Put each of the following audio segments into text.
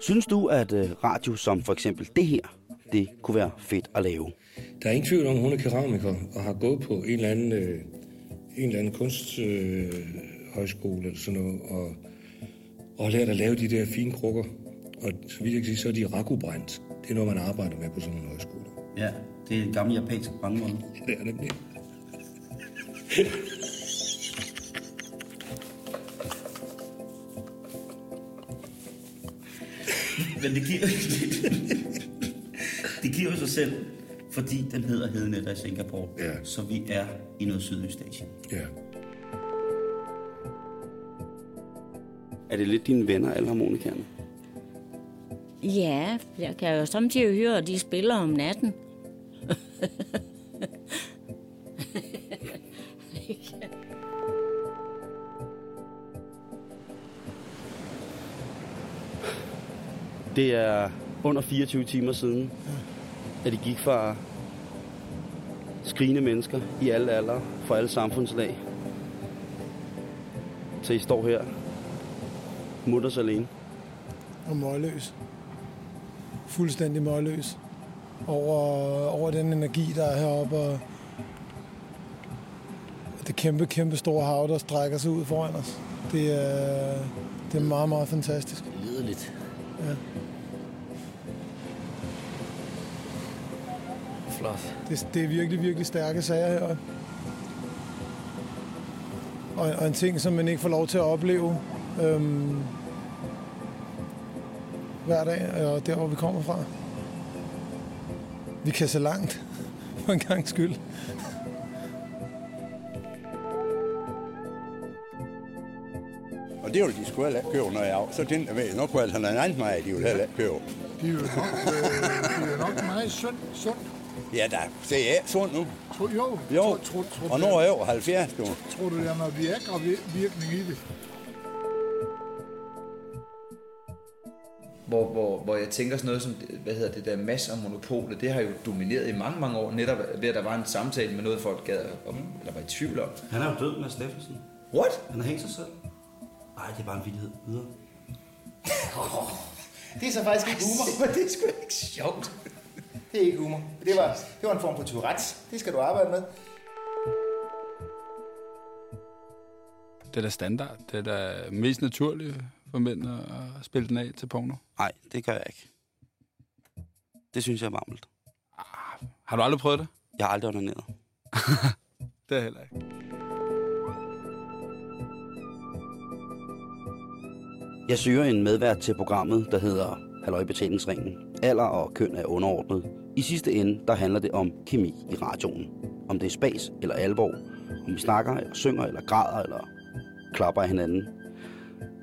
Synes du, at øh, radio som for eksempel det her, det kunne være fedt at lave? Der er ingen tvivl om, at hun er keramiker og har gået på en eller anden, øh, en eller anden kunsthøjskole øh, højskole eller sådan noget, og, og har lært at lave de der fine krukker. Og så vidt jeg kan sige, så er de rakubrændt. Det er noget, man arbejder med på sådan en højskole. Ja, det er en gammel japansk brandmål. Det er nemlig. Men det giver, det giver jo sig selv, fordi den hedder Hedenetter i Singapore. Ja. Så vi er i noget Sydøstasien. Ja. Er det lidt dine venner, alle harmonikerne? Ja, jeg kan jo samtidig høre, at de spiller om natten. Det er under 24 timer siden, at de gik fra skrigende mennesker i alle aldre, fra alle samfundslag, til I står her, mutters alene. og målløs. Fuldstændig målløs over, over den energi, der er heroppe, og det kæmpe, kæmpe store hav, der strækker sig ud foran os. Det er, det er meget, meget fantastisk. Lideligt. Ja. Flot. Det, det er virkelig, virkelig stærke sager her. Og, og en ting, som man ikke får lov til at opleve øhm, hver dag, og der, hvor vi kommer fra. Vi kan se langt, for en gang skyld. Og det vil de sgu heller ikke købe, når jeg er af. Så tænkte jeg ved, nu kunne han en anden mig, de vil heller ikke købe. De er jo nok, øh, de er nok meget sund, sund. Ja da, det er ikke sundt nu. Tro, jo, Jo, Tro, tro, tro, og nu er jeg over 70 nu. Tror du, der er noget virkning i det? hvor, hvor, hvor jeg tænker sådan noget som, hvad hedder det der masse og monopolet, det har jo domineret i mange, mange år, netop ved at der var en samtale med noget, folk gad om, eller var i tvivl om. Han er jo død med Steffensen. What? Han har hængt sig selv. Nej, det er bare en vildhed. Videre. Det er så faktisk ikke humor. Men det er sgu ikke sjovt. Det er ikke humor. Det var, det var en form for Tourette's. Det skal du arbejde med. Det er da standard. Det er da mest naturligt for mænd at spille den af til porno. Nej, det gør jeg ikke. Det synes jeg er varmt. Har du aldrig prøvet det? Jeg har aldrig ordineret. Det er heller ikke. Jeg søger en medvært til programmet, der hedder Halløj Betalingsringen. Alder og køn er underordnet. I sidste ende, der handler det om kemi i radioen. Om det er spas eller alvor. Om vi snakker eller synger eller græder eller klapper af hinanden.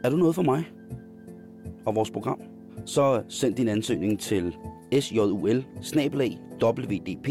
Er du noget for mig? Og vores program? Så send din ansøgning til sjul wdp.dk